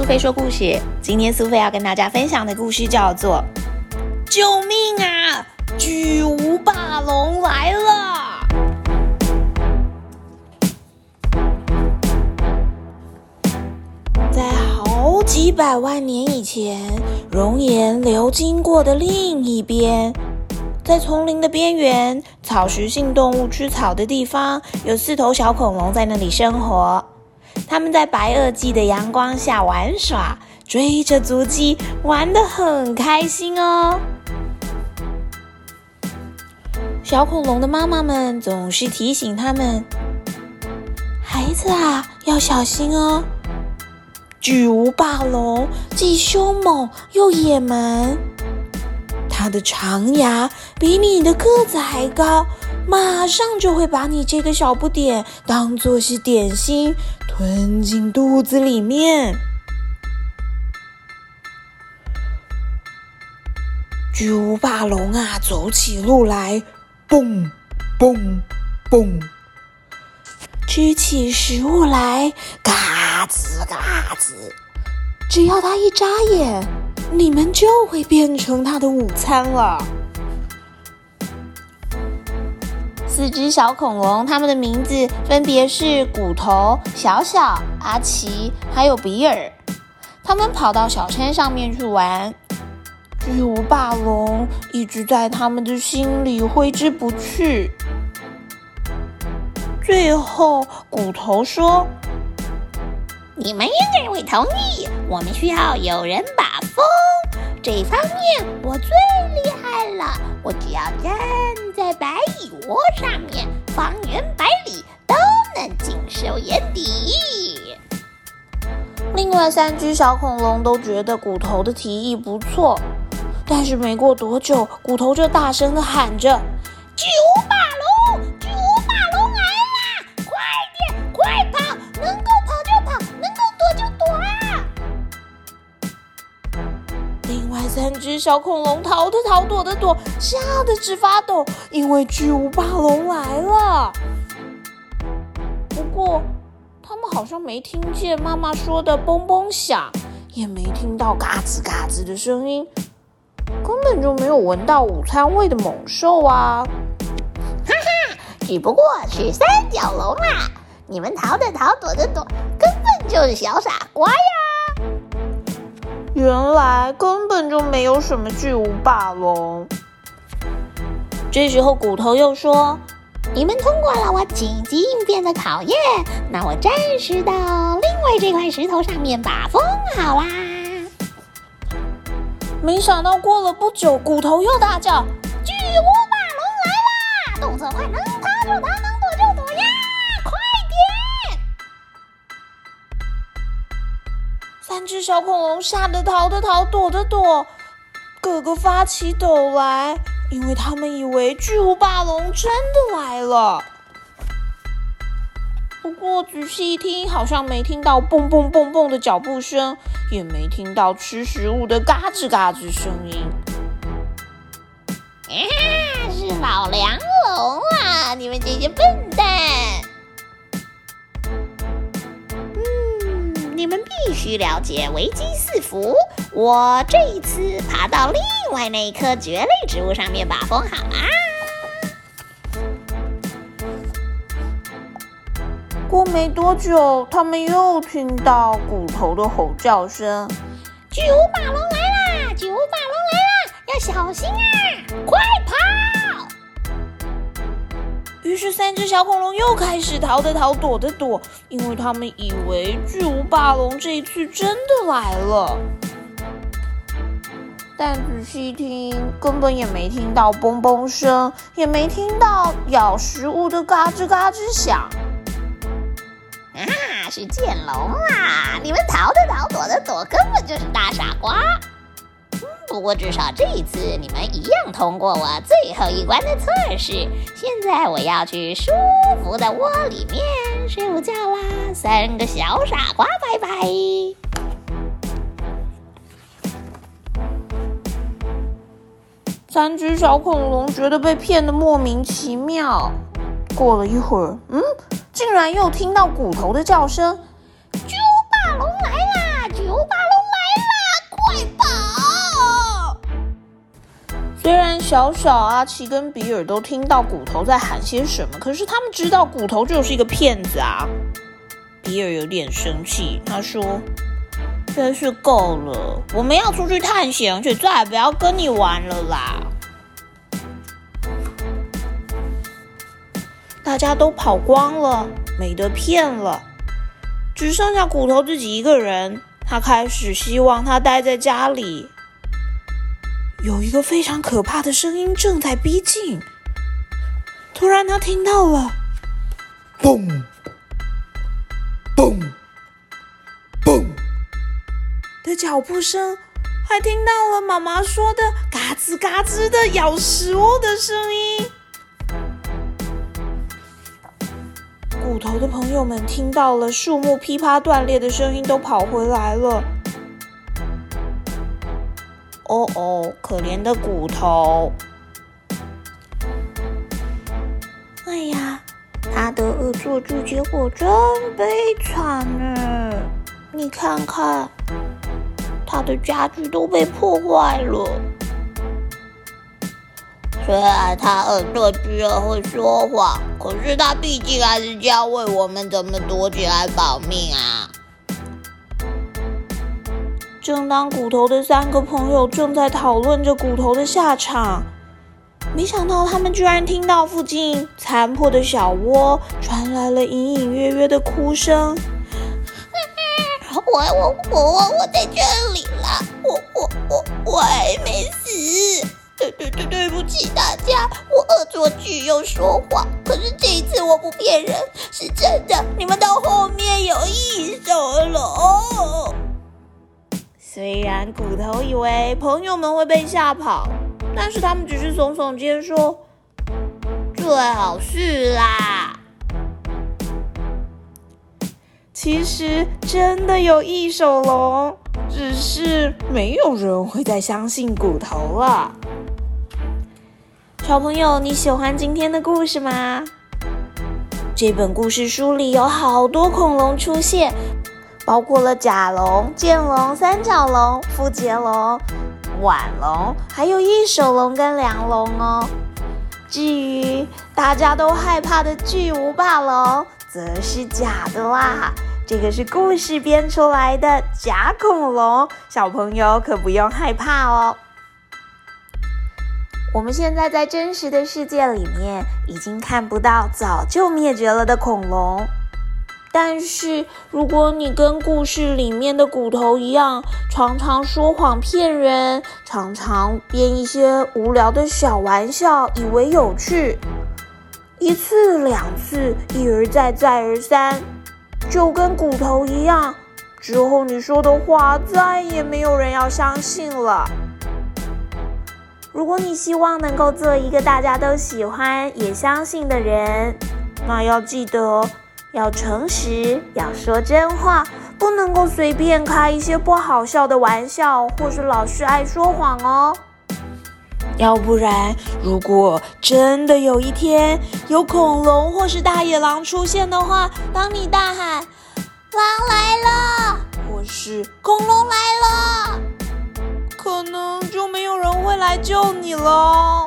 苏菲说故事。今天苏菲要跟大家分享的故事叫做《救命啊！巨无霸龙来了》。在好几百万年以前，熔岩流经过的另一边，在丛林的边缘，草食性动物吃草的地方，有四头小恐龙在那里生活。他们在白垩纪的阳光下玩耍，追着足迹，玩得很开心哦。小恐龙的妈妈们总是提醒他们：“孩子啊，要小心哦！巨无霸龙既凶猛又野蛮，它的长牙比你的个子还高。”马上就会把你这个小不点当做是点心吞进肚子里面。巨无霸龙啊，走起路来，蹦蹦蹦；吃起食物来，嘎吱嘎吱。只要它一眨眼，你们就会变成它的午餐了。四只小恐龙，它们的名字分别是骨头、小小、阿奇，还有比尔。他们跑到小山上面去玩。巨无霸龙一直在他们的心里挥之不去。最后，骨头说：“你们应该会同意，我们需要有人把风。这方面我最厉害了，我只要站。”在白蚁窝上面，方圆百里都能尽收眼底。另外三只小恐龙都觉得骨头的提议不错，但是没过多久，骨头就大声的喊着：“巨无霸龙，三只小恐龙逃的逃，躲的躲，吓得直发抖，因为巨无霸龙来了。不过，他们好像没听见妈妈说的嘣嘣响，也没听到嘎吱嘎吱的声音，根本就没有闻到午餐味的猛兽啊！哈哈，只不过是三角龙啊！你们逃的逃，躲的躲，根本就是小傻瓜呀！原来根本就没有什么巨无霸龙。这时候骨头又说：“你们通过了我紧急应变的考验，那我暂时到另外这块石头上面把风好啦。”没想到过了不久，骨头又大叫：“巨无霸龙来啦！动作快，能逃就逃，只小恐龙吓得逃的逃，躲的躲，个个发起抖来，因为他们以为巨无霸龙真的来了。不过仔细一听，好像没听到蹦蹦蹦蹦的脚步声，也没听到吃食物的嘎吱嘎吱声音。啊，是老梁龙啊！你们这些笨蛋！你们必须了解危机四伏。我这一次爬到另外那一棵蕨类植物上面把风好啦。过没多久，他们又听到骨头的吼叫声：“巨无霸龙来啦！巨无霸龙来啦！要小心啊！是，三只小恐龙又开始逃的逃，躲的躲，因为他们以为巨无霸龙这一次真的来了。但仔细听，根本也没听到嘣嘣声，也没听到咬食物的嘎吱嘎吱响。啊，是剑龙啊！你们逃的逃，躲的躲，根本就是大傻瓜。不过至少这一次你们一样通过我最后一关的测试。现在我要去舒服的窝里面睡午觉啦！三个小傻瓜，拜拜。三只小恐龙觉得被骗得莫名其妙。过了一会儿，嗯，竟然又听到骨头的叫声：“小小阿奇跟比尔都听到骨头在喊些什么，可是他们知道骨头就是一个骗子啊。比尔有点生气，他说：“真是够了，我们要出去探险，而且再也不要跟你玩了啦。”大家都跑光了，没得骗了，只剩下骨头自己一个人。他开始希望他待在家里。有一个非常可怕的声音正在逼近。突然，他听到了“嘣嘣嘣”的脚步声，还听到了妈妈说的“嘎吱嘎吱”的咬食物的声音。骨头的朋友们听到了树木噼啪断裂的声音，都跑回来了。哦哦，可怜的骨头！哎呀，他的恶作剧结果真悲惨呢！你看看，他的家具都被破坏了。虽然他恶作剧而会说谎，可是他毕竟还是要为我们怎么躲起来保命啊！正当骨头的三个朋友正在讨论着骨头的下场，没想到他们居然听到附近残破的小窝传来了隐隐约约的哭声。我我我我我在这里了，我我我我还没死。对对对，对不起大家，我恶作剧又说谎，可是这一次我不骗人，是真的。你们到后面有一手了。虽然骨头以为朋友们会被吓跑，但是他们只是耸耸肩说：“最好是啦。”其实真的有异手龙，只是没有人会再相信骨头了。小朋友，你喜欢今天的故事吗？这本故事书里有好多恐龙出现。包括了甲龙、剑龙、三角龙、腹节龙、腕龙，还有翼手龙跟梁龙哦。至于大家都害怕的巨无霸龙，则是假的啦。这个是故事编出来的假恐龙，小朋友可不用害怕哦。我们现在在真实的世界里面，已经看不到早就灭绝了的恐龙。但是，如果你跟故事里面的骨头一样，常常说谎骗人，常常编一些无聊的小玩笑，以为有趣，一次两次，一而再再而三，就跟骨头一样，之后你说的话再也没有人要相信了。如果你希望能够做一个大家都喜欢也相信的人，那要记得。要诚实，要说真话，不能够随便开一些不好笑的玩笑，或是老是爱说谎哦。要不然，如果真的有一天有恐龙或是大野狼出现的话，当你大喊“狼来了”或是“恐龙来了”，可能就没有人会来救你了。